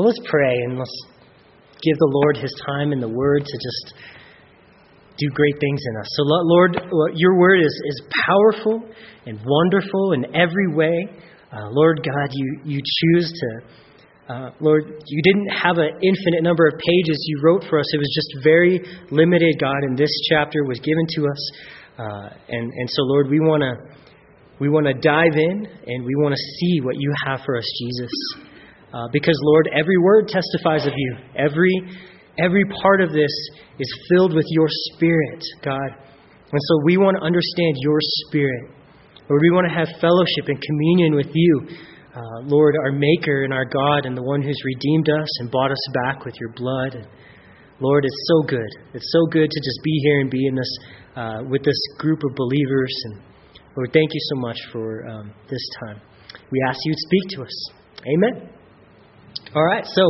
Well, let's pray and let's give the Lord his time and the word to just do great things in us. So, Lord, your word is, is powerful and wonderful in every way. Uh, Lord God, you, you choose to, uh, Lord, you didn't have an infinite number of pages you wrote for us. It was just very limited, God, and this chapter was given to us. Uh, and, and so, Lord, we want to we want to dive in and we want to see what you have for us, Jesus. Uh, because, Lord, every word testifies of you. Every, every part of this is filled with your Spirit, God. And so we want to understand your Spirit. Lord, we want to have fellowship and communion with you, uh, Lord, our Maker and our God, and the one who's redeemed us and bought us back with your blood. Lord, it's so good. It's so good to just be here and be in this uh, with this group of believers. And Lord, thank you so much for um, this time. We ask you to speak to us. Amen. All right, so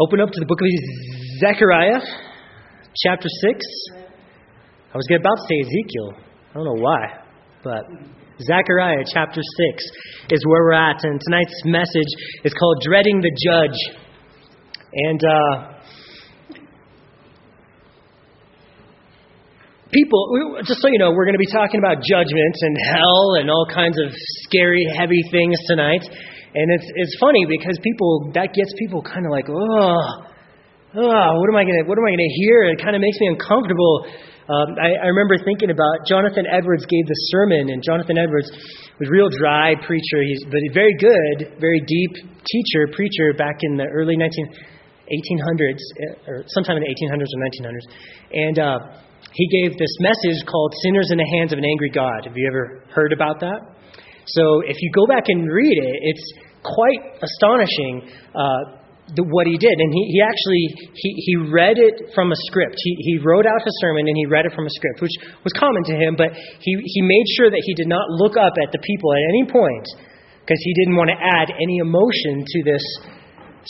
open up to the book of Zechariah, chapter 6. I was about to say Ezekiel. I don't know why, but Zechariah chapter 6 is where we're at. And tonight's message is called Dreading the Judge. And uh, people, just so you know, we're going to be talking about judgment and hell and all kinds of scary, heavy things tonight. And it's it's funny because people that gets people kind of like, oh, oh, what am I gonna what am I gonna hear? It kind of makes me uncomfortable. Um, I, I remember thinking about Jonathan Edwards gave the sermon, and Jonathan Edwards was a real dry preacher, he's but very good, very deep teacher preacher back in the early 19, 1800s, uh, or sometime in the 1800s or 1900s, and. Uh, he gave this message called Sinners in the Hands of an Angry God. Have you ever heard about that? So if you go back and read it, it's quite astonishing uh, the, what he did. And he, he actually he, he read it from a script. He, he wrote out his sermon and he read it from a script, which was common to him. But he, he made sure that he did not look up at the people at any point because he didn't want to add any emotion to this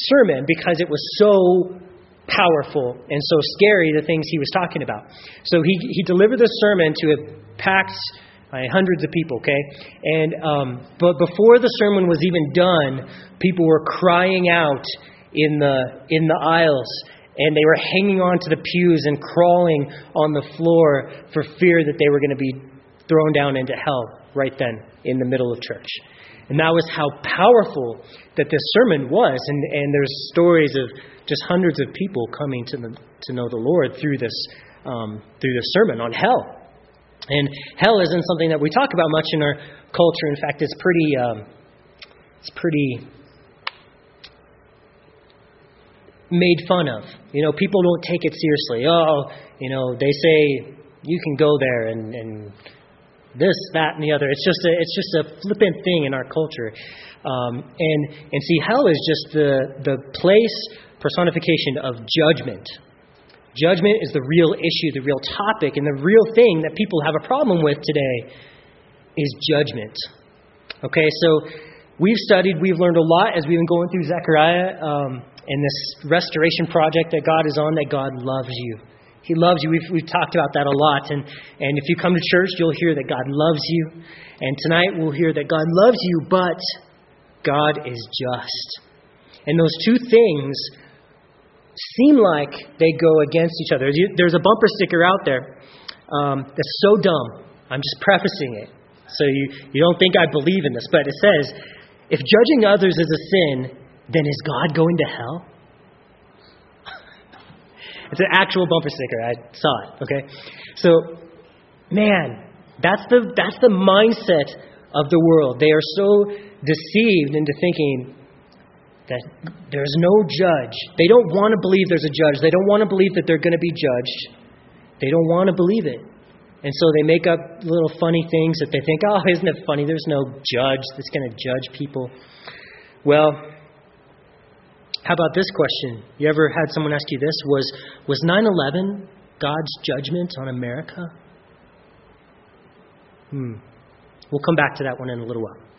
sermon because it was so powerful and so scary the things he was talking about. So he, he delivered the sermon to a packed hundreds of people, okay? And um, but before the sermon was even done, people were crying out in the in the aisles, and they were hanging on to the pews and crawling on the floor for fear that they were going to be thrown down into hell right then in the middle of church. And that was how powerful that this sermon was. And, and there's stories of just hundreds of people coming to, the, to know the Lord through this, um, through this sermon on hell. And hell isn't something that we talk about much in our culture. In fact, it's pretty, um, it's pretty made fun of. You know, people don't take it seriously. Oh, you know, they say you can go there and, and this, that, and the other. It's just a, it's just a flippant thing in our culture. Um, and and see, hell is just the the place personification of judgment. Judgment is the real issue, the real topic, and the real thing that people have a problem with today is judgment. Okay, so we've studied, we've learned a lot as we've been going through Zechariah um, and this restoration project that God is on, that God loves you. He loves you. We've, we've talked about that a lot. And, and if you come to church, you'll hear that God loves you. And tonight we'll hear that God loves you, but God is just. And those two things seem like they go against each other. There's a bumper sticker out there um, that's so dumb. I'm just prefacing it. So you, you don't think I believe in this, but it says, if judging others is a sin, then is God going to hell? it's an actual bumper sticker. I saw it, okay? So, man, that's the, that's the mindset of the world. They are so deceived into thinking that there's no judge. They don't want to believe there's a judge. They don't want to believe that they're going to be judged. They don't want to believe it. And so they make up little funny things that they think, oh, isn't it funny? There's no judge that's going to judge people. Well, how about this question? You ever had someone ask you this? Was, was 9 11 God's judgment on America? Hmm. We'll come back to that one in a little while.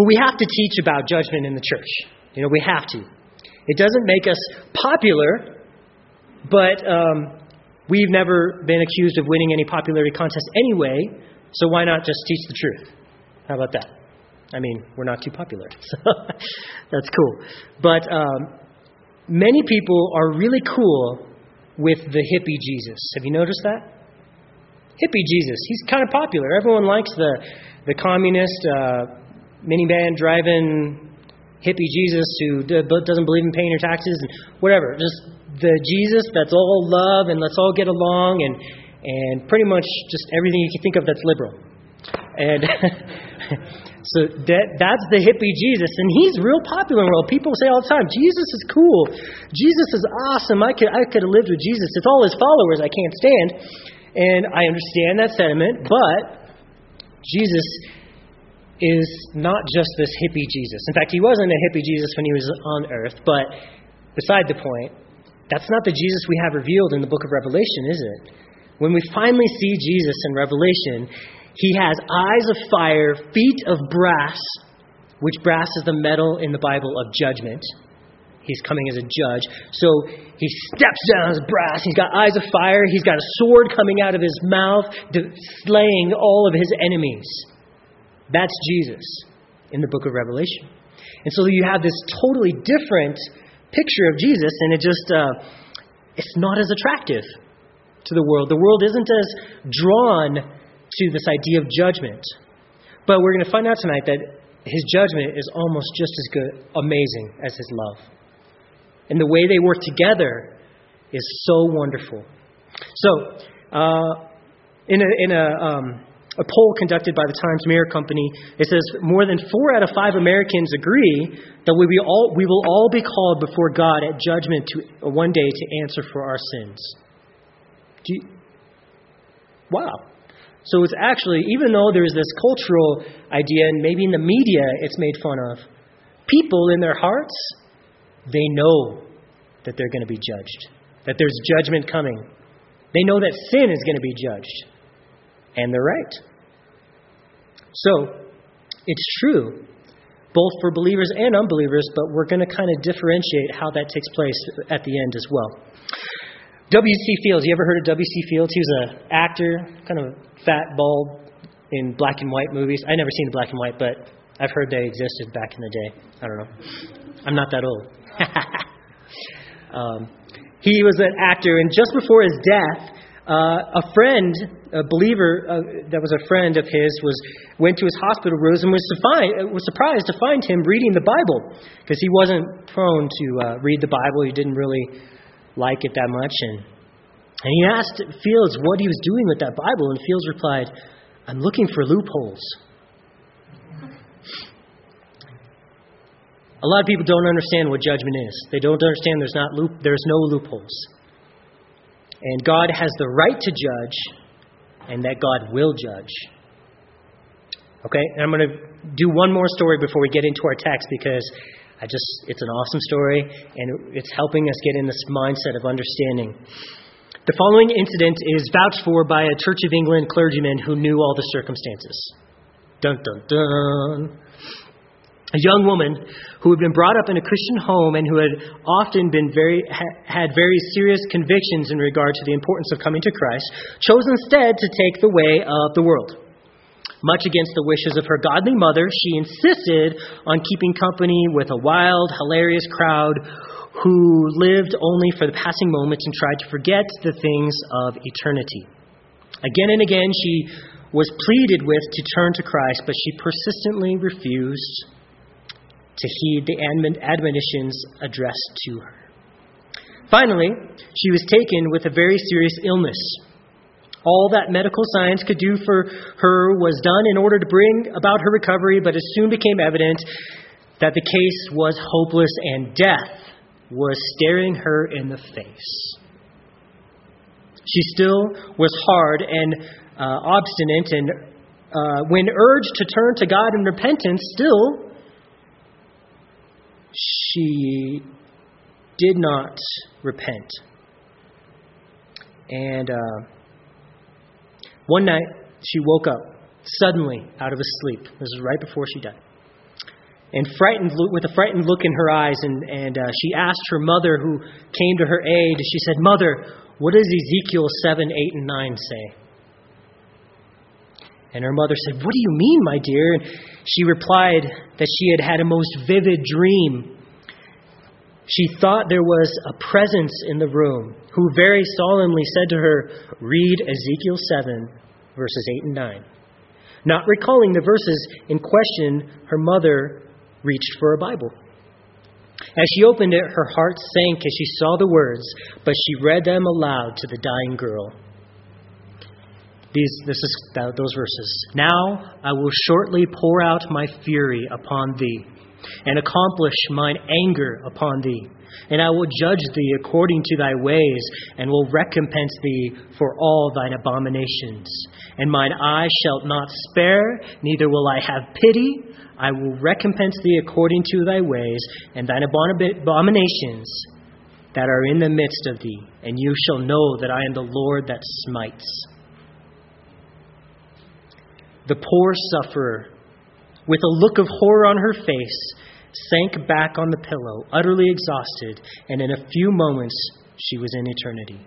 Well, we have to teach about judgment in the church. You know, we have to. It doesn't make us popular, but um, we've never been accused of winning any popularity contest anyway, so why not just teach the truth? How about that? I mean, we're not too popular. So that's cool. But um, many people are really cool with the hippie Jesus. Have you noticed that? Hippie Jesus. He's kind of popular. Everyone likes the, the communist uh, minivan driving hippie Jesus who doesn't believe in paying your taxes and whatever. Just the Jesus that's all love and let's all get along and and pretty much just everything you can think of that's liberal. And so that that's the hippie Jesus, and he's real popular in the world. People say all the time, Jesus is cool, Jesus is awesome. I could I could have lived with Jesus. It's all his followers I can't stand, and I understand that sentiment, but Jesus is not just this hippie Jesus. In fact, he wasn't a hippie Jesus when he was on earth, but beside the point, that's not the Jesus we have revealed in the book of Revelation, is it? When we finally see Jesus in Revelation, he has eyes of fire, feet of brass, which brass is the metal in the Bible of judgment. He's coming as a judge. So he steps down as brass. He's got eyes of fire. He's got a sword coming out of his mouth, slaying all of his enemies. That's Jesus in the book of Revelation. And so you have this totally different picture of Jesus, and it just, uh, it's not as attractive to the world. The world isn't as drawn to this idea of judgment. But we're going to find out tonight that his judgment is almost just as good, amazing as his love. And the way they work together is so wonderful. So, uh, in a, in a, um, a poll conducted by the Times Mirror Company, it says more than four out of five Americans agree that we, will all, we will all be called before God at judgment to, one day to answer for our sins. You, wow. So it's actually, even though there's this cultural idea, and maybe in the media it's made fun of, people in their hearts, they know that they're going to be judged, that there's judgment coming. They know that sin is going to be judged. And they're right. So, it's true, both for believers and unbelievers, but we're going to kind of differentiate how that takes place at the end as well. W.C. Fields, you ever heard of W.C. Fields? He was an actor, kind of fat, bald, in black and white movies. I never seen the black and white, but I've heard they existed back in the day. I don't know. I'm not that old. um, he was an actor, and just before his death, uh, a friend, a believer uh, that was a friend of his, was went to his hospital rooms and was, find, was surprised to find him reading the Bible because he wasn't prone to uh, read the Bible. He didn't really like it that much. And, and he asked Fields what he was doing with that Bible, and Fields replied, I'm looking for loopholes. A lot of people don't understand what judgment is. They don't understand there's, not loop, there's no loopholes. And God has the right to judge, and that God will judge. Okay, and I'm going to do one more story before we get into our text because I just, it's an awesome story, and it's helping us get in this mindset of understanding. The following incident is vouched for by a Church of England clergyman who knew all the circumstances. Dun, dun, dun. A young woman who had been brought up in a Christian home and who had often been very, had very serious convictions in regard to the importance of coming to Christ, chose instead to take the way of the world. Much against the wishes of her godly mother, she insisted on keeping company with a wild, hilarious crowd who lived only for the passing moments and tried to forget the things of eternity. Again and again, she was pleaded with to turn to Christ, but she persistently refused to heed the admonitions addressed to her. Finally, she was taken with a very serious illness. All that medical science could do for her was done in order to bring about her recovery, but it soon became evident that the case was hopeless and death was staring her in the face. She still was hard and uh, obstinate, and uh, when urged to turn to God in repentance, still she did not repent. And uh, one night, she woke up suddenly out of a sleep. This was right before she died. And frightened, with a frightened look in her eyes, and, and uh, she asked her mother, who came to her aid, she said, Mother, what does Ezekiel 7, 8, and 9 say? And her mother said, What do you mean, my dear? And she replied that she had had a most vivid dream. She thought there was a presence in the room who very solemnly said to her, Read Ezekiel 7, verses 8 and 9. Not recalling the verses in question, her mother reached for a Bible. As she opened it, her heart sank as she saw the words, but she read them aloud to the dying girl. These, this is those verses. Now I will shortly pour out my fury upon thee, and accomplish mine anger upon thee. And I will judge thee according to thy ways, and will recompense thee for all thine abominations. And mine eye shall not spare, neither will I have pity. I will recompense thee according to thy ways, and thine abominations that are in the midst of thee. And you shall know that I am the Lord that smites. The poor sufferer, with a look of horror on her face, sank back on the pillow, utterly exhausted, and in a few moments she was in eternity.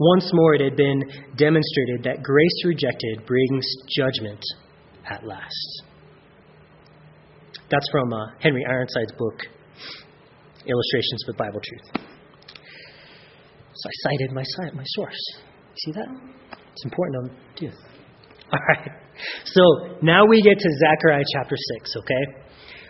Once more, it had been demonstrated that grace rejected brings judgment at last. That's from uh, Henry Ironside's book, Illustrations with Bible Truth. So I cited my, my source. See that? It's important to do. All right. So now we get to Zechariah chapter 6, okay?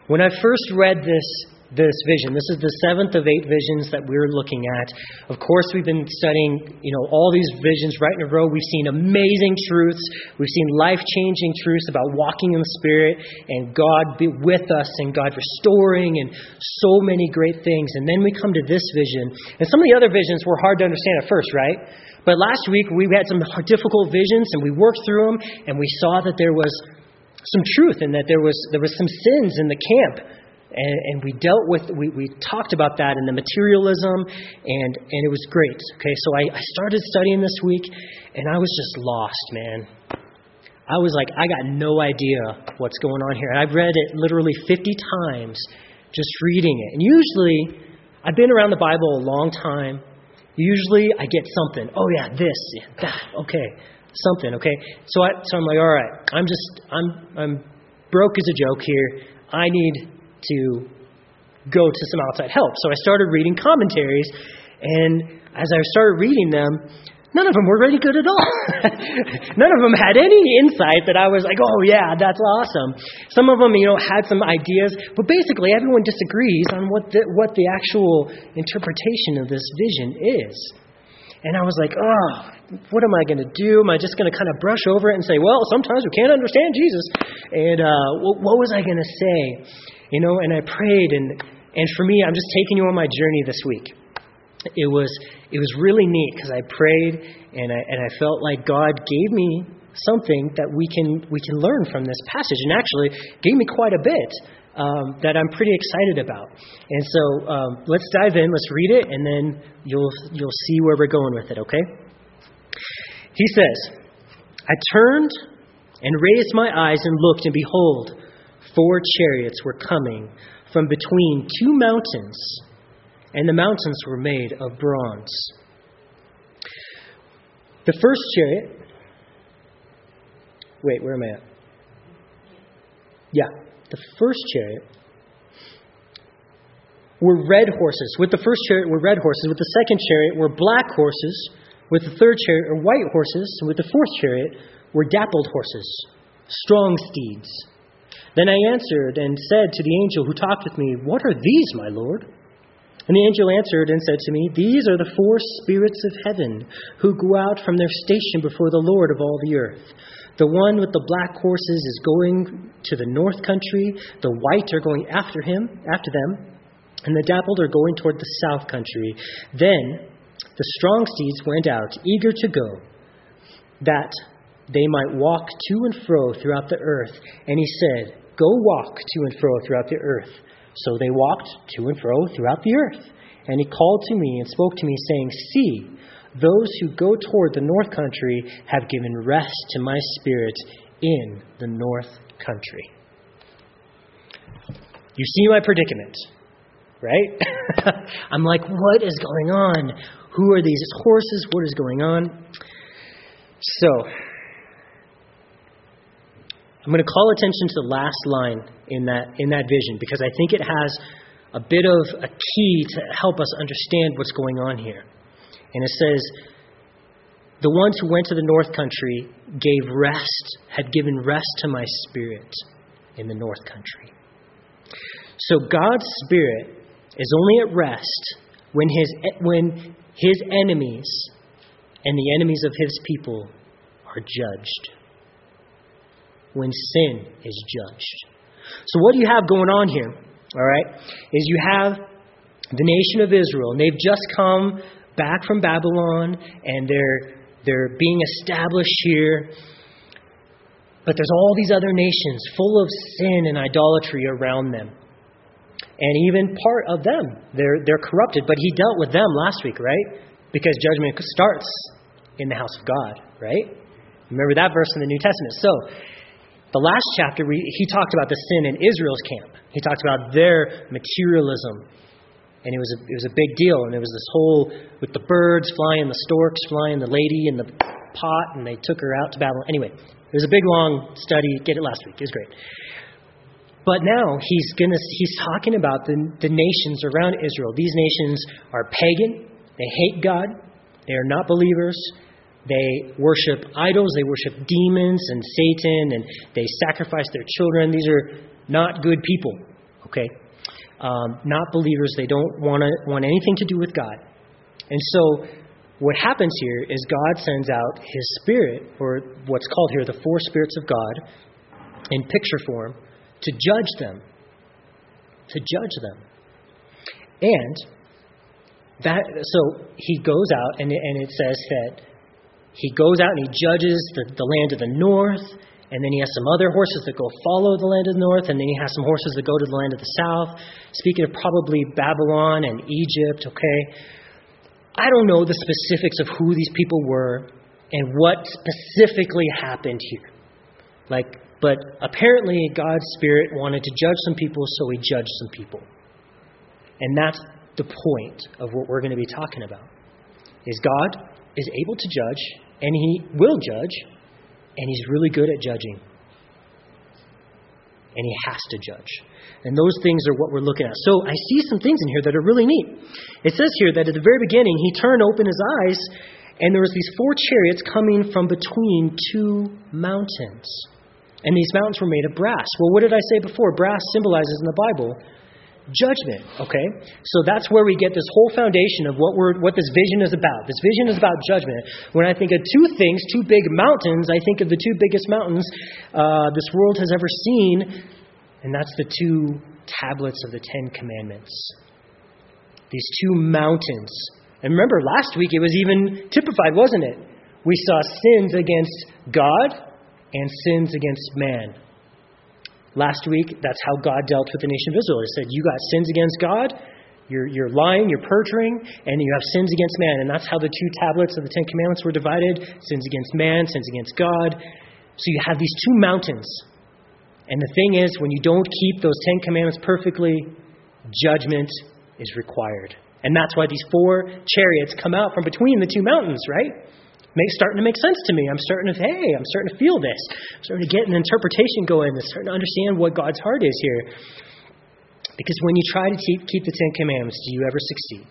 When I first read this this vision. This is the seventh of eight visions that we're looking at. Of course, we've been studying, you know, all these visions right in a row. We've seen amazing truths. We've seen life-changing truths about walking in the Spirit and God be with us and God restoring and so many great things. And then we come to this vision. And some of the other visions were hard to understand at first, right? But last week we had some difficult visions and we worked through them and we saw that there was some truth and that there was there was some sins in the camp. And, and we dealt with we, we talked about that in the materialism and and it was great. Okay, so I, I started studying this week and I was just lost, man. I was like, I got no idea what's going on here. And I've read it literally 50 times just reading it. And usually, I've been around the Bible a long time. Usually I get something. Oh yeah, this, yeah, that. Okay, something. Okay. So I, so I'm like, all right. I'm just, I'm, I'm broke as a joke here. I need to go to some outside help. So I started reading commentaries, and as I started reading them, none of them were really good at all. none of them had any insight that I was like, oh, yeah, that's awesome. Some of them, you know, had some ideas, but basically everyone disagrees on what the, what the actual interpretation of this vision is. And I was like, oh, what am I going to do? Am I just going to kind of brush over it and say, well, sometimes we can't understand Jesus? And uh, what was I going to say? You know, and I prayed, and, and for me, I'm just taking you on my journey this week it was it was really neat because I prayed and I and I felt like God gave me something that we can we can learn from this passage, and actually gave me quite a bit um, that I'm pretty excited about. And so um, let's dive in, let's read it, and then you'll you'll see where we're going with it. Okay? He says, "I turned and raised my eyes and looked, and behold, four chariots were coming from between two mountains." And the mountains were made of bronze. The first chariot. Wait, where am I at? Yeah, the first chariot were red horses. With the first chariot were red horses. With the second chariot were black horses. With the third chariot were white horses. And with the fourth chariot were dappled horses, strong steeds. Then I answered and said to the angel who talked with me, What are these, my Lord? And the angel answered and said to me, These are the four spirits of heaven who go out from their station before the Lord of all the earth. The one with the black horses is going to the north country, the white are going after him, after them, and the dappled are going toward the south country. Then the strong steeds went out, eager to go, that they might walk to and fro throughout the earth. And he said, Go walk to and fro throughout the earth so they walked to and fro throughout the earth. And he called to me and spoke to me, saying, See, those who go toward the north country have given rest to my spirit in the north country. You see my predicament, right? I'm like, what is going on? Who are these horses? What is going on? So, I'm going to call attention to the last line in that, in that vision because I think it has a bit of a key to help us understand what's going on here. And it says, The ones who went to the north country gave rest, had given rest to my spirit in the north country. So God's spirit is only at rest when his, when his enemies and the enemies of his people are judged. When sin is judged. So, what do you have going on here? All right, is you have the nation of Israel, and they've just come back from Babylon, and they're they're being established here. But there's all these other nations full of sin and idolatry around them. And even part of them, they're, they're corrupted. But he dealt with them last week, right? Because judgment starts in the house of God, right? Remember that verse in the New Testament. So, the last chapter, he talked about the sin in Israel's camp. He talked about their materialism. And it was, a, it was a big deal. And there was this whole, with the birds flying, the storks flying, the lady in the pot, and they took her out to Babylon. Anyway, it was a big, long study. Get it last week. It was great. But now he's gonna he's talking about the, the nations around Israel. These nations are pagan. They hate God. They are not believers. They worship idols, they worship demons and Satan, and they sacrifice their children. These are not good people, okay? Um, not believers. They don't want to want anything to do with God. And so, what happens here is God sends out His Spirit, or what's called here the four spirits of God, in picture form, to judge them. To judge them. And that so he goes out and, and it says that he goes out and he judges the, the land of the north, and then he has some other horses that go follow the land of the north, and then he has some horses that go to the land of the south. Speaking of probably Babylon and Egypt, okay? I don't know the specifics of who these people were and what specifically happened here. Like, but apparently God's Spirit wanted to judge some people, so he judged some people. And that's the point of what we're going to be talking about. Is God is able to judge and he will judge, and he's really good at judging. And he has to judge. And those things are what we're looking at. So I see some things in here that are really neat. It says here that at the very beginning, he turned open his eyes, and there was these four chariots coming from between two mountains. And these mountains were made of brass. Well, what did I say before? Brass symbolizes in the Bible judgment. Okay? So that's where we get this whole foundation of what we're what this vision is about. This vision is about judgment. When I think of two things, two big mountains, I think of the two biggest mountains uh, this world has ever seen, and that's the two tablets of the Ten Commandments. These two mountains. And remember, last week it was even typified, wasn't it? We saw sins against God and sins against man. Last week, that's how God dealt with the nation of Israel. He said, You got sins against God, you're, you're lying, you're perjuring, and you have sins against man. And that's how the two tablets of the Ten Commandments were divided sins against man, sins against God. So you have these two mountains. And the thing is, when you don't keep those Ten Commandments perfectly, judgment is required. And that's why these four chariots come out from between the two mountains, right? Make, starting to make sense to me. I'm starting to, hey, I'm starting to feel this. I'm starting to get an interpretation going. I'm starting to understand what God's heart is here. Because when you try to keep the Ten Commandments, do you ever succeed?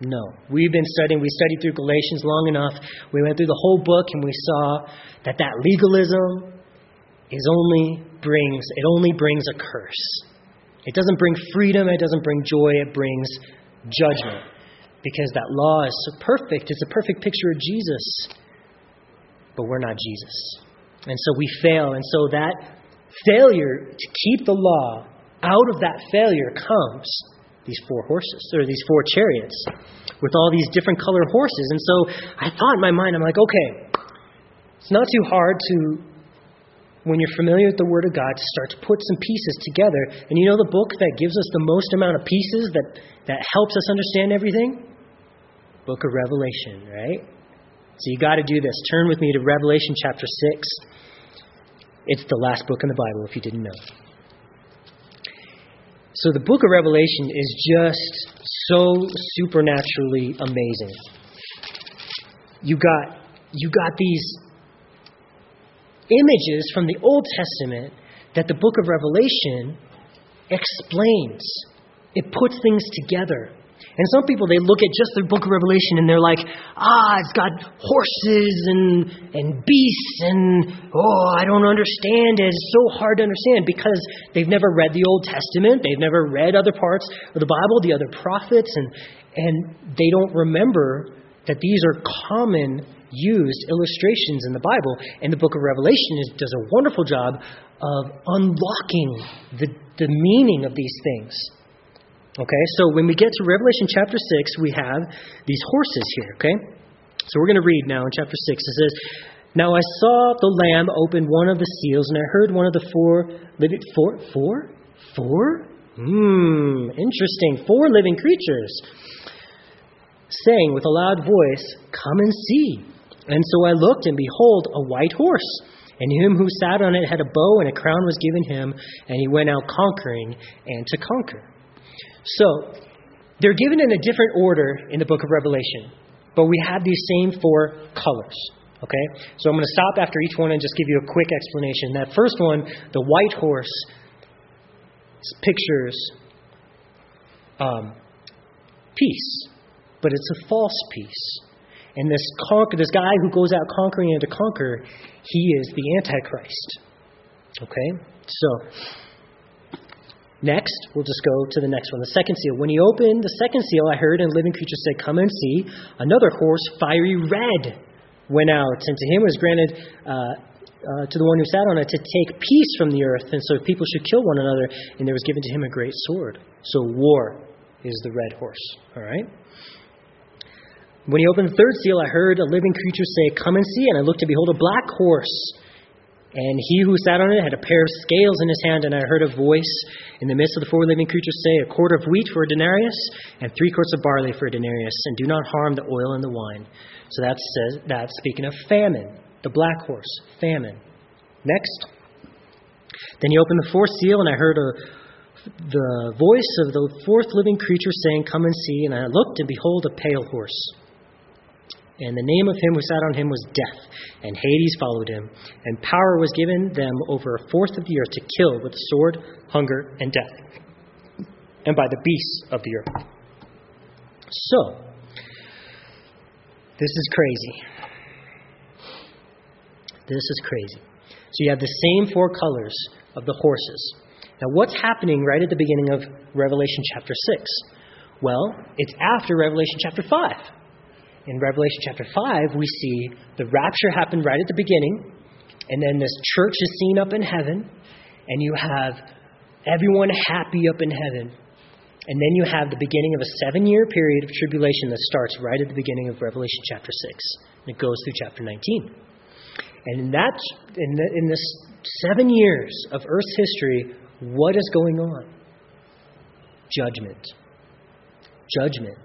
No. We've been studying, we studied through Galatians long enough. We went through the whole book and we saw that that legalism is only brings, it only brings a curse. It doesn't bring freedom, it doesn't bring joy, it brings judgment because that law is so perfect. It's a perfect picture of Jesus. But we're not Jesus. And so we fail. And so that failure to keep the law, out of that failure comes these four horses, or these four chariots, with all these different colored horses. And so I thought in my mind, I'm like, okay, it's not too hard to, when you're familiar with the Word of God, to start to put some pieces together. And you know the book that gives us the most amount of pieces that, that helps us understand everything? Book of Revelation, right? So you got to do this. Turn with me to Revelation chapter 6. It's the last book in the Bible, if you didn't know. So the book of Revelation is just so supernaturally amazing. You got you got these images from the Old Testament that the book of Revelation explains. It puts things together. And some people, they look at just the book of Revelation and they're like, ah, it's got horses and, and beasts and, oh, I don't understand it. It's so hard to understand because they've never read the Old Testament. They've never read other parts of the Bible, the other prophets, and, and they don't remember that these are common used illustrations in the Bible. And the book of Revelation is, does a wonderful job of unlocking the, the meaning of these things. Okay, so when we get to Revelation chapter 6, we have these horses here, okay? So we're going to read now in chapter 6. It says, Now I saw the Lamb open one of the seals, and I heard one of the four living. Four? Four? Four? Hmm, interesting. Four living creatures saying with a loud voice, Come and see. And so I looked, and behold, a white horse. And him who sat on it had a bow, and a crown was given him, and he went out conquering and to conquer. So, they're given in a different order in the book of Revelation, but we have these same four colors. Okay? So I'm going to stop after each one and just give you a quick explanation. That first one, the white horse, pictures um, peace, but it's a false peace. And this conquer, this guy who goes out conquering and to conquer, he is the Antichrist. Okay? So Next, we'll just go to the next one, the second seal. When he opened the second seal, I heard a living creature say, Come and see. Another horse, fiery red, went out, and to him was granted, uh, uh, to the one who sat on it, to take peace from the earth, and so people should kill one another, and there was given to him a great sword. So war is the red horse. All right? When he opened the third seal, I heard a living creature say, Come and see. And I looked, and behold, a black horse. And he who sat on it had a pair of scales in his hand, and I heard a voice in the midst of the four living creatures say, A quart of wheat for a denarius, and three quarts of barley for a denarius, and do not harm the oil and the wine. So that says that's speaking of famine, the black horse, famine. Next. Then he opened the fourth seal, and I heard a, the voice of the fourth living creature saying, Come and see. And I looked, and behold, a pale horse. And the name of him who sat on him was Death, and Hades followed him. And power was given them over a fourth of the earth to kill with sword, hunger, and death, and by the beasts of the earth. So, this is crazy. This is crazy. So you have the same four colors of the horses. Now, what's happening right at the beginning of Revelation chapter 6? Well, it's after Revelation chapter 5 in Revelation chapter 5, we see the rapture happened right at the beginning, and then this church is seen up in heaven, and you have everyone happy up in heaven. And then you have the beginning of a seven year period of tribulation that starts right at the beginning of Revelation chapter 6. And it goes through chapter 19. And in, that, in, the, in this seven years of Earth's history, what is going on? Judgment. Judgment.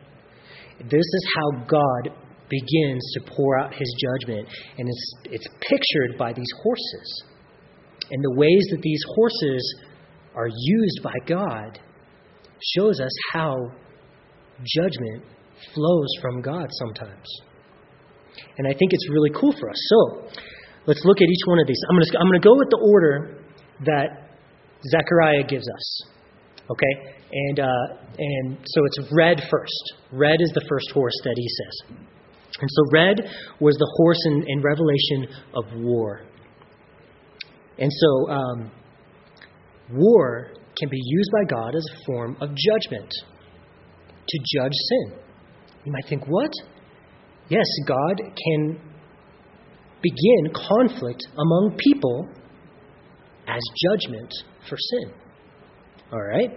This is how God begins to pour out his judgment. And it's, it's pictured by these horses. And the ways that these horses are used by God shows us how judgment flows from God sometimes. And I think it's really cool for us. So let's look at each one of these. I'm going to, I'm going to go with the order that Zechariah gives us. Okay? And, uh, and so it's red first. Red is the first horse that he says. And so red was the horse in, in Revelation of war. And so um, war can be used by God as a form of judgment to judge sin. You might think, what? Yes, God can begin conflict among people as judgment for sin. All right?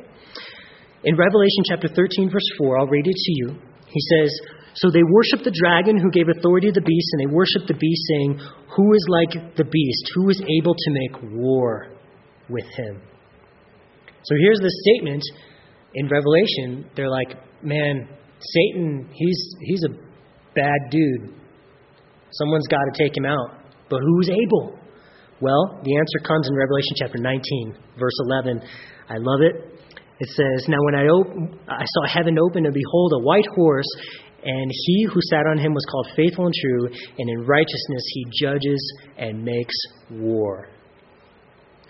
In Revelation chapter 13, verse 4, I'll read it to you. He says, So they worshiped the dragon who gave authority to the beast, and they worshiped the beast, saying, Who is like the beast? Who is able to make war with him? So here's the statement in Revelation. They're like, Man, Satan, he's, he's a bad dude. Someone's got to take him out. But who's able? Well, the answer comes in Revelation chapter 19, verse 11. I love it. It says, Now when I, op- I saw heaven open, and behold, a white horse, And he who sat on him was called faithful and true, and in righteousness he judges and makes war.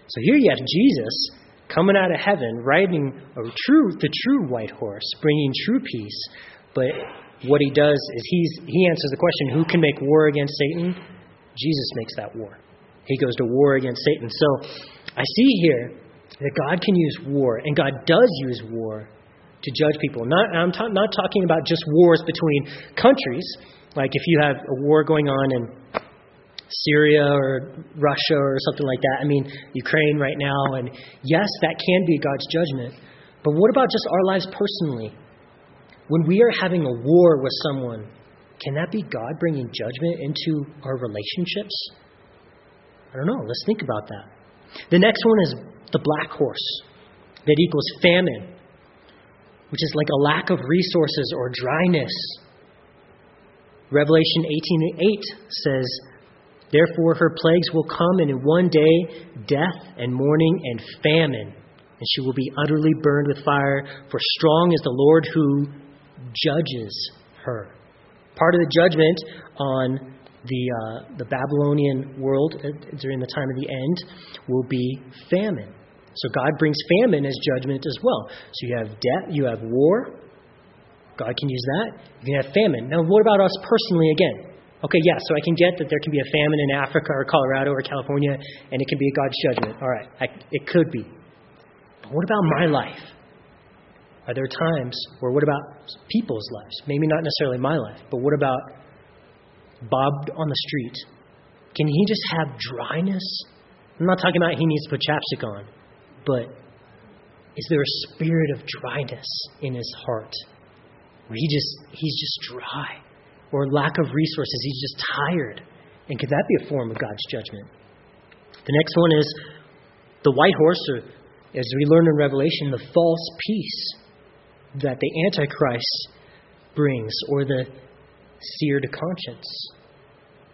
So here you have Jesus coming out of heaven, riding a true, the true white horse, bringing true peace. But what he does is he's, he answers the question who can make war against Satan? Jesus makes that war. He goes to war against Satan. So I see here that God can use war, and God does use war to judge people. Not, I'm not talking about just wars between countries, like if you have a war going on in Syria or Russia or something like that. I mean, Ukraine right now, and yes, that can be God's judgment. But what about just our lives personally? When we are having a war with someone, can that be God bringing judgment into our relationships? I don't know. Let's think about that. The next one is the black horse, that equals famine, which is like a lack of resources or dryness. Revelation 18:8 says, "Therefore her plagues will come, and in one day death and mourning and famine, and she will be utterly burned with fire. For strong is the Lord who judges her." Part of the judgment on the, uh, the Babylonian world uh, during the time of the end will be famine. So God brings famine as judgment as well. So you have debt, you have war. God can use that. You can have famine. Now, what about us personally again? Okay, yeah, so I can get that there can be a famine in Africa or Colorado or California, and it can be God's judgment. All right, I, it could be. But what about my life? Are there times, or what about people's lives? Maybe not necessarily my life, but what about Bob on the street? Can he just have dryness? I'm not talking about he needs to put chapstick on, but is there a spirit of dryness in his heart where he just he's just dry or lack of resources he's just tired and could that be a form of god's judgment the next one is the white horse or as we learn in revelation the false peace that the antichrist brings or the seared conscience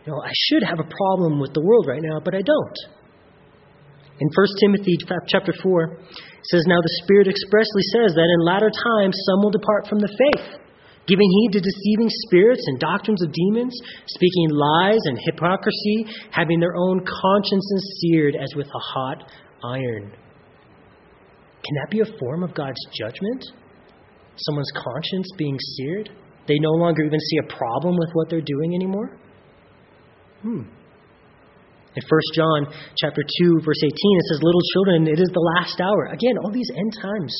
you know i should have a problem with the world right now but i don't in 1 Timothy chapter 4, it says, Now the Spirit expressly says that in latter times some will depart from the faith, giving heed to deceiving spirits and doctrines of demons, speaking lies and hypocrisy, having their own consciences seared as with a hot iron. Can that be a form of God's judgment? Someone's conscience being seared? They no longer even see a problem with what they're doing anymore? Hmm. In 1 John chapter 2 verse 18 it says little children it is the last hour. Again, all these end times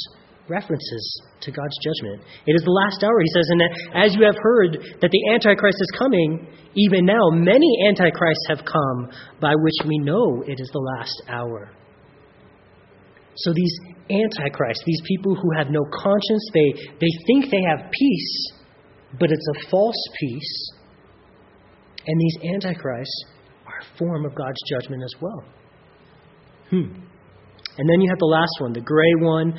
references to God's judgment. It is the last hour he says and as you have heard that the antichrist is coming even now many antichrists have come by which we know it is the last hour. So these antichrists, these people who have no conscience, they they think they have peace, but it's a false peace. And these antichrists are a form of God's judgment as well. Hmm. And then you have the last one, the gray one,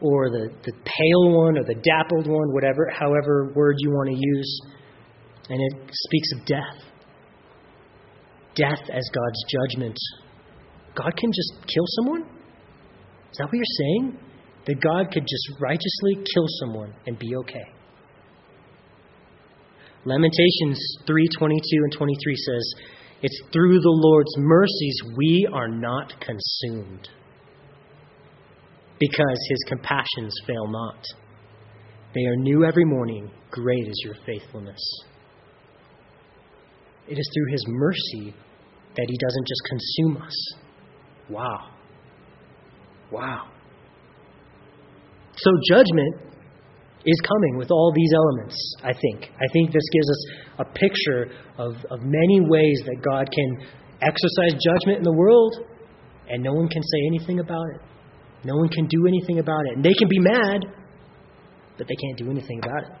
or the, the pale one, or the dappled one, whatever, however word you want to use. And it speaks of death. Death as God's judgment. God can just kill someone? Is that what you're saying? That God could just righteously kill someone and be okay. Lamentations 3:22 and 23 says, it's through the Lord's mercies we are not consumed because his compassions fail not. They are new every morning. Great is your faithfulness. It is through his mercy that he doesn't just consume us. Wow. Wow. So, judgment is coming with all these elements, I think. I think this gives us a picture of, of many ways that God can exercise judgment in the world, and no one can say anything about it. No one can do anything about it. And they can be mad, but they can't do anything about it.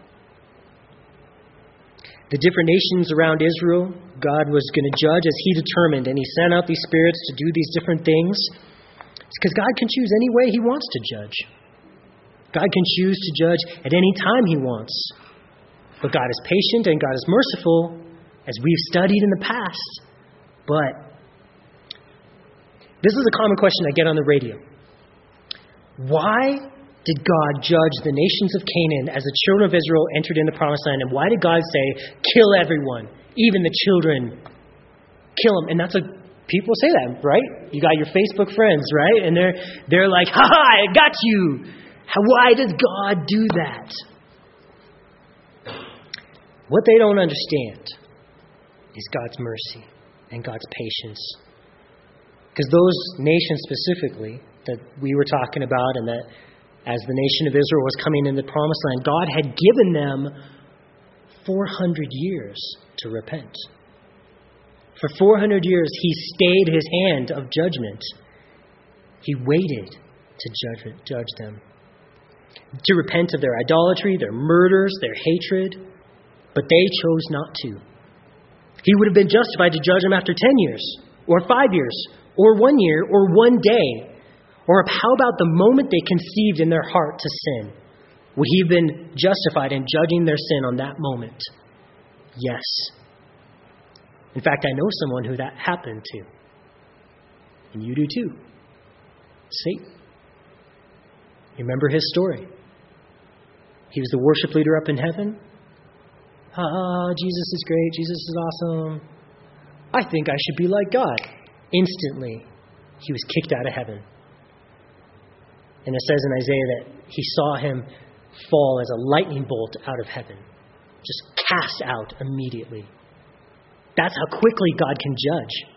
The different nations around Israel, God was going to judge as He determined, and He sent out these spirits to do these different things. It's because God can choose any way He wants to judge. God can choose to judge at any time He wants. But God is patient and God is merciful, as we've studied in the past. But this is a common question I get on the radio. Why did God judge the nations of Canaan as the children of Israel entered in the promised land? And why did God say, kill everyone, even the children? Kill them. And that's a people say that, right? You got your Facebook friends, right? And they're they're like, "Ha ha, I got you." Why does God do that? What they don't understand is God's mercy and God's patience. Because those nations specifically that we were talking about, and that as the nation of Israel was coming into the promised land, God had given them 400 years to repent. For 400 years, he stayed his hand of judgment. He waited to judge, judge them, to repent of their idolatry, their murders, their hatred, but they chose not to. He would have been justified to judge them after 10 years, or five years, or one year, or one day. Or how about the moment they conceived in their heart to sin? Would he have been justified in judging their sin on that moment? Yes. In fact, I know someone who that happened to. And you do too. Satan. Remember his story? He was the worship leader up in heaven. Ah, Jesus is great. Jesus is awesome. I think I should be like God. Instantly, he was kicked out of heaven. And it says in Isaiah that he saw him fall as a lightning bolt out of heaven, just cast out immediately. That's how quickly God can judge.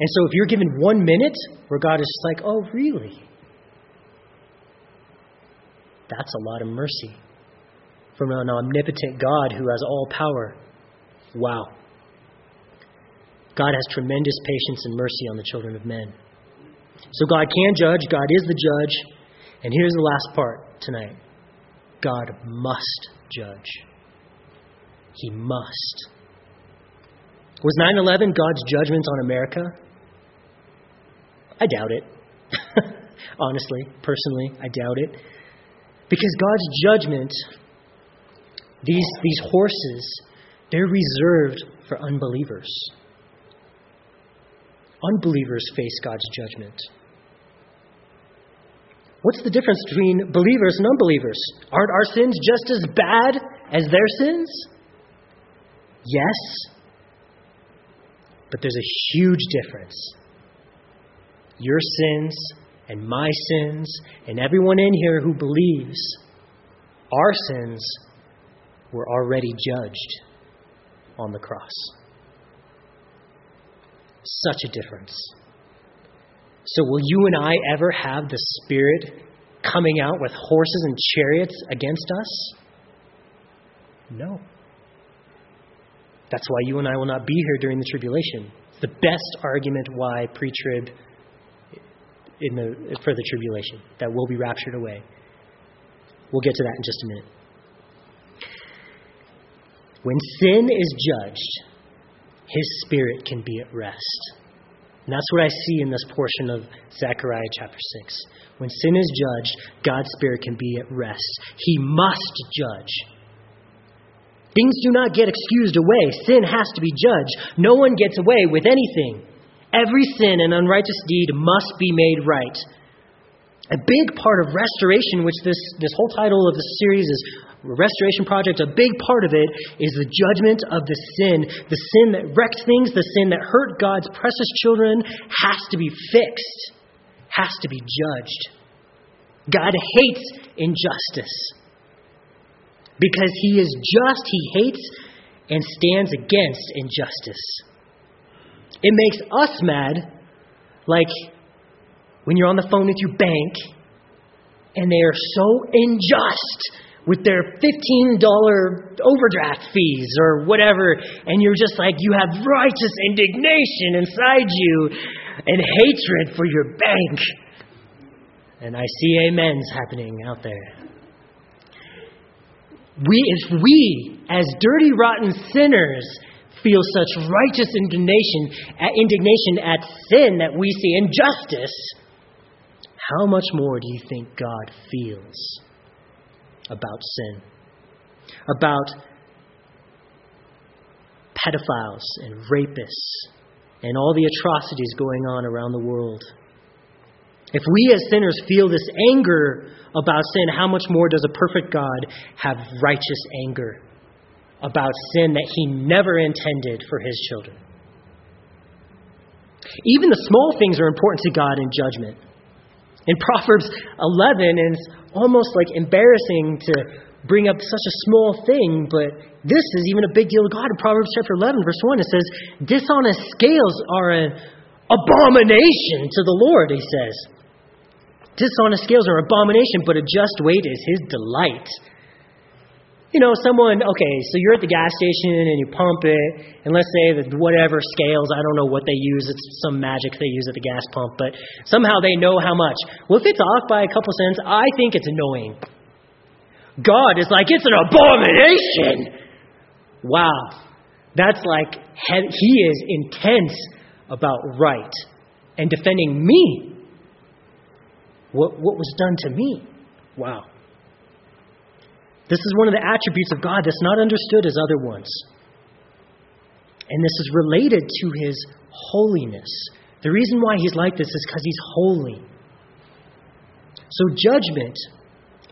And so if you're given one minute where God is like, oh, really? That's a lot of mercy from an omnipotent God who has all power. Wow. God has tremendous patience and mercy on the children of men. So God can judge, God is the judge. And here's the last part tonight God must judge. He must. Was 9 11 God's judgment on America? I doubt it. Honestly, personally, I doubt it. Because God's judgment, these, these horses, they're reserved for unbelievers. Unbelievers face God's judgment. What's the difference between believers and unbelievers? Aren't our sins just as bad as their sins? Yes. But there's a huge difference. Your sins and my sins, and everyone in here who believes, our sins were already judged on the cross. Such a difference. So, will you and I ever have the Spirit coming out with horses and chariots against us? No. That's why you and I will not be here during the tribulation. It's the best argument why pre trib in the, for the tribulation, that will be raptured away. We'll get to that in just a minute. When sin is judged, his spirit can be at rest. And that's what I see in this portion of Zechariah chapter 6. When sin is judged, God's spirit can be at rest. He must judge. Things do not get excused away. Sin has to be judged. No one gets away with anything. Every sin and unrighteous deed must be made right. A big part of restoration, which this, this whole title of the series is Restoration Project, a big part of it is the judgment of the sin. The sin that wrecked things, the sin that hurt God's precious children, has to be fixed, has to be judged. God hates injustice. Because he is just, he hates and stands against injustice. It makes us mad, like when you're on the phone with your bank and they are so unjust with their $15 overdraft fees or whatever, and you're just like, you have righteous indignation inside you and hatred for your bank. And I see amens happening out there. We, if we, as dirty, rotten sinners, feel such righteous indignation, uh, indignation at sin that we see injustice, how much more do you think God feels about sin? About pedophiles and rapists and all the atrocities going on around the world? If we as sinners feel this anger about sin, how much more does a perfect God have righteous anger about sin that he never intended for his children? Even the small things are important to God in judgment. In Proverbs 11, and it's almost like embarrassing to bring up such a small thing, but this is even a big deal to God. In Proverbs chapter 11, verse 1, it says, Dishonest scales are an abomination to the Lord, he says. Dishonest scales are abomination, but a just weight is his delight. You know, someone, okay, so you're at the gas station and you pump it, and let's say that whatever scales, I don't know what they use, it's some magic they use at the gas pump, but somehow they know how much. Well, if it's off by a couple cents, I think it's annoying. God is like, it's an abomination. Wow. That's like, he is intense about right and defending me what, what was done to me. Wow. This is one of the attributes of God that's not understood as other ones. And this is related to his holiness. The reason why he's like this is because he's holy. So, judgment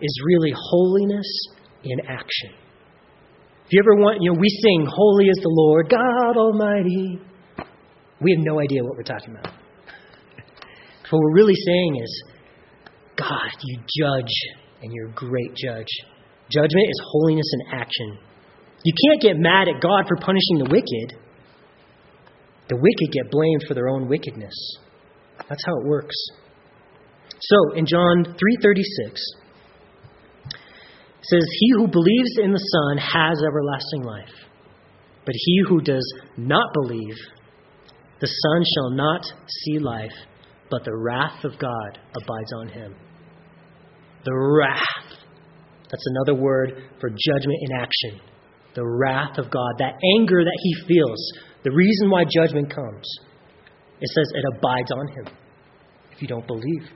is really holiness in action. If you ever want, you know, we sing, Holy is the Lord, God Almighty. We have no idea what we're talking about. what we're really saying is, God, you judge, and you're a great judge. Judgment is holiness in action. You can't get mad at God for punishing the wicked. The wicked get blamed for their own wickedness. That's how it works. So, in John 3:36, says, "He who believes in the Son has everlasting life. But he who does not believe, the Son shall not see life, but the wrath of God abides on him. The wrath. That's another word for judgment in action. The wrath of God, that anger that he feels, the reason why judgment comes. It says it abides on him if you don't believe.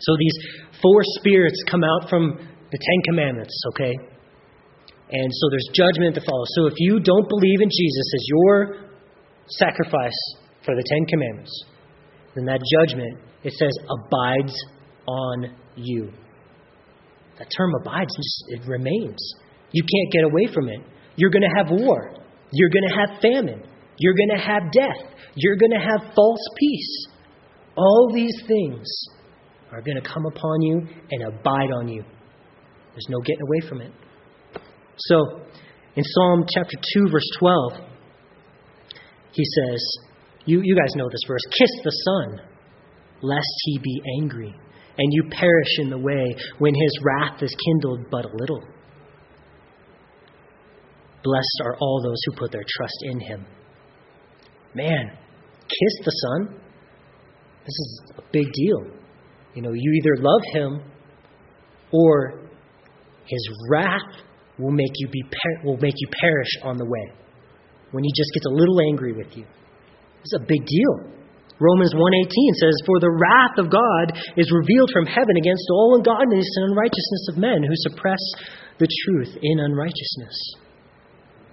So these four spirits come out from the Ten Commandments, okay? And so there's judgment to follow. So if you don't believe in Jesus as your sacrifice for the Ten Commandments, then that judgment, it says, abides on you. That term abides, it remains. You can't get away from it. You're going to have war. You're going to have famine. You're going to have death. You're going to have false peace. All these things are going to come upon you and abide on you. There's no getting away from it. So, in Psalm chapter 2, verse 12, he says, you, you guys know this verse Kiss the Son, lest he be angry, and you perish in the way when his wrath is kindled but a little. Blessed are all those who put their trust in him. Man, kiss the Son. This is a big deal. You know, you either love him or his wrath will make you be will make you perish on the way. When he just gets a little angry with you. It's a big deal. Romans 1:18 says, "For the wrath of God is revealed from heaven against all ungodliness and unrighteousness of men who suppress the truth in unrighteousness."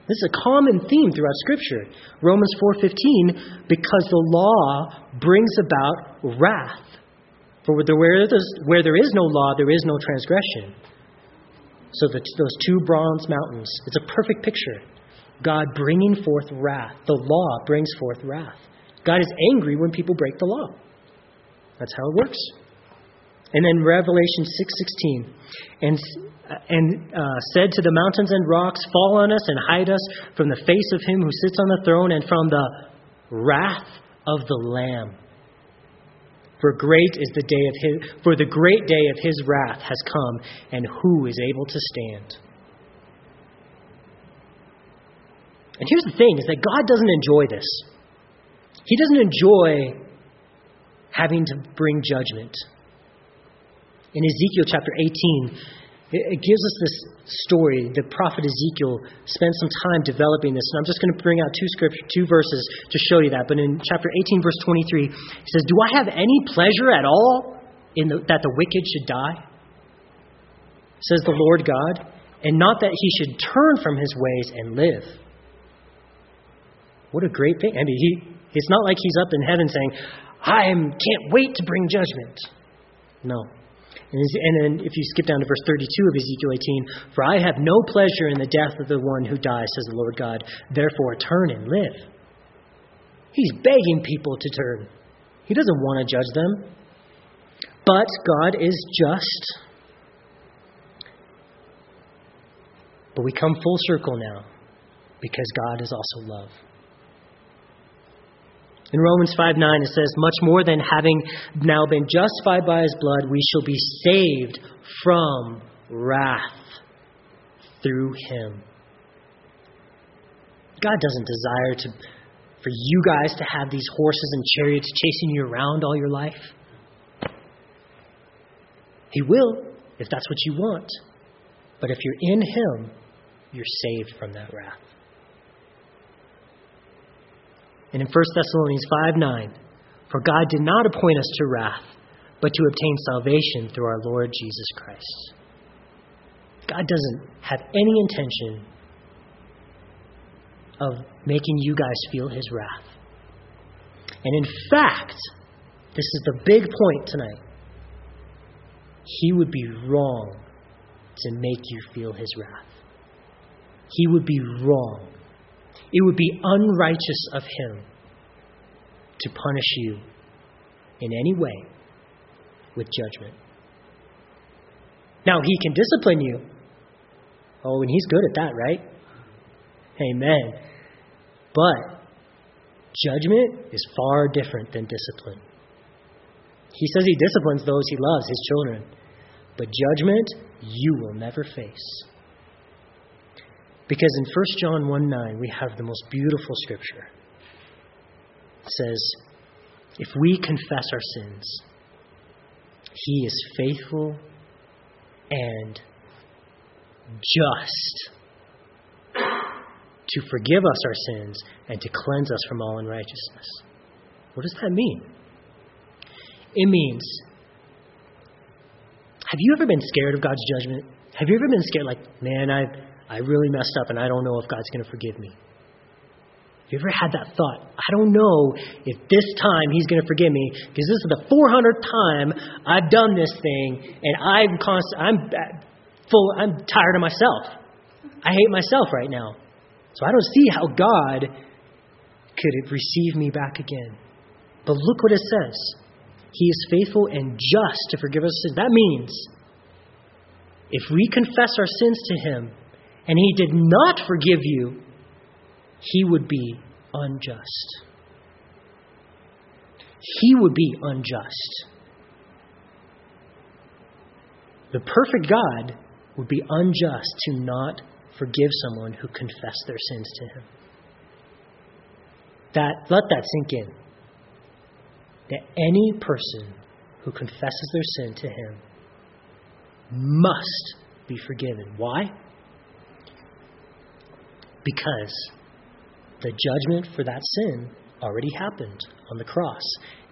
This is a common theme throughout Scripture. Romans 4:15, because the law brings about wrath. For where, there is no law, there is no transgression. So the, those two bronze mountains, it's a perfect picture. God bringing forth wrath. The law brings forth wrath. God is angry when people break the law. That's how it works. And then Revelation 6:16, and and uh, said to the mountains and rocks, Fall on us and hide us from the face of him who sits on the throne and from the wrath of the Lamb. For great is the day of his, for the great day of his wrath has come, and who is able to stand? And here's the thing: is that God doesn't enjoy this. He doesn't enjoy having to bring judgment. In Ezekiel chapter 18, it gives us this story. The prophet Ezekiel spent some time developing this, and I'm just going to bring out two scripture, two verses to show you that. But in chapter 18, verse 23, he says, "Do I have any pleasure at all in the, that the wicked should die?" Says the Lord God, and not that he should turn from his ways and live. What a great thing! I mean, he it's not like he's up in heaven saying, I can't wait to bring judgment. No. And then if you skip down to verse 32 of Ezekiel 18, for I have no pleasure in the death of the one who dies, says the Lord God. Therefore, turn and live. He's begging people to turn. He doesn't want to judge them. But God is just. But we come full circle now because God is also love. In Romans 5 9, it says, Much more than having now been justified by his blood, we shall be saved from wrath through him. God doesn't desire to, for you guys to have these horses and chariots chasing you around all your life. He will, if that's what you want. But if you're in Him, you're saved from that wrath. And in 1 Thessalonians 5 9, for God did not appoint us to wrath, but to obtain salvation through our Lord Jesus Christ. God doesn't have any intention of making you guys feel his wrath. And in fact, this is the big point tonight. He would be wrong to make you feel his wrath. He would be wrong. It would be unrighteous of him to punish you in any way with judgment. Now, he can discipline you. Oh, and he's good at that, right? Amen. But judgment is far different than discipline. He says he disciplines those he loves, his children. But judgment you will never face. Because in 1 John 1 9, we have the most beautiful scripture. It says, If we confess our sins, he is faithful and just to forgive us our sins and to cleanse us from all unrighteousness. What does that mean? It means have you ever been scared of God's judgment? Have you ever been scared, like, man, I, I really messed up and I don't know if God's going to forgive me? Have you ever had that thought? I don't know if this time He's going to forgive me because this is the 400th time I've done this thing and I'm constant, I'm full, I'm tired of myself. I hate myself right now. So I don't see how God could receive me back again. But look what it says. He is faithful and just to forgive us sins. That means if we confess our sins to Him and He did not forgive you, He would be unjust. He would be unjust. The perfect God would be unjust to not forgive someone who confessed their sins to him. That let that sink in. That any person who confesses their sin to him must be forgiven. Why? Because the judgment for that sin already happened on the cross.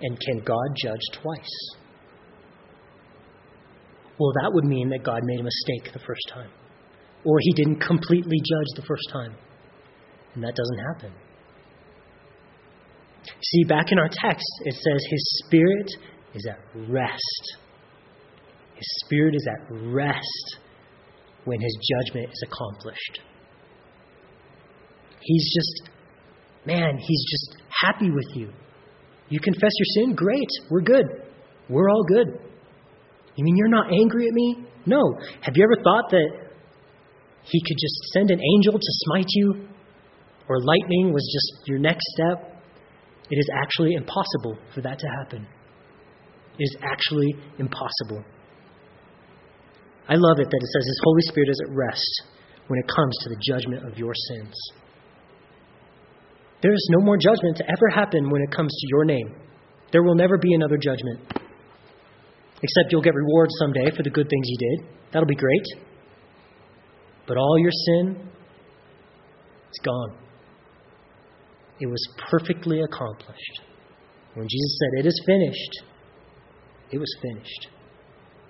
And can God judge twice? Well, that would mean that God made a mistake the first time or he didn't completely judge the first time. And that doesn't happen. See, back in our text, it says his spirit is at rest. His spirit is at rest when his judgment is accomplished. He's just, man, he's just happy with you. You confess your sin? Great. We're good. We're all good. You mean you're not angry at me? No. Have you ever thought that he could just send an angel to smite you, or lightning was just your next step. It is actually impossible for that to happen. It is actually impossible. I love it that it says His Holy Spirit is at rest when it comes to the judgment of your sins. There is no more judgment to ever happen when it comes to your name. There will never be another judgment. Except you'll get rewards someday for the good things you did. That'll be great. But all your sin, it's gone. It was perfectly accomplished. When Jesus said, It is finished, it was finished.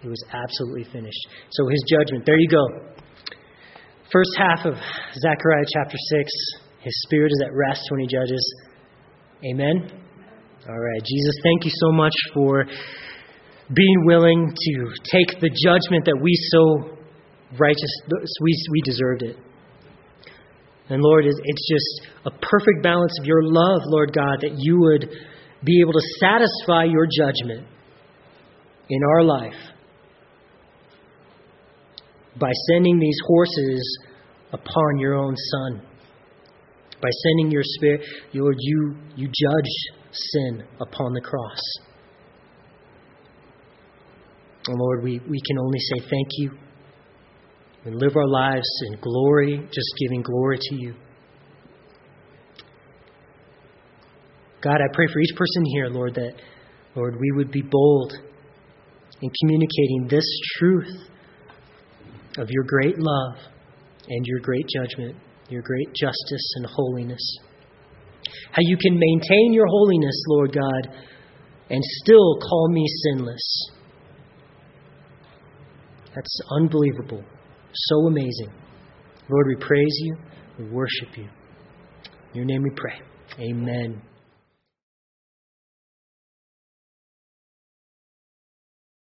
It was absolutely finished. So his judgment, there you go. First half of Zechariah chapter 6, his spirit is at rest when he judges. Amen? All right. Jesus, thank you so much for being willing to take the judgment that we so righteous, we, we deserved it. And Lord, it's just a perfect balance of your love, Lord God, that you would be able to satisfy your judgment in our life by sending these horses upon your own Son. By sending your Spirit, Lord, you, you judge sin upon the cross. And Lord, we, we can only say thank you and live our lives in glory, just giving glory to you. God, I pray for each person here, Lord, that, Lord, we would be bold in communicating this truth of your great love and your great judgment, your great justice and holiness. How you can maintain your holiness, Lord God, and still call me sinless. That's unbelievable. So amazing. Lord, we praise you. We worship you. In your name we pray. Amen.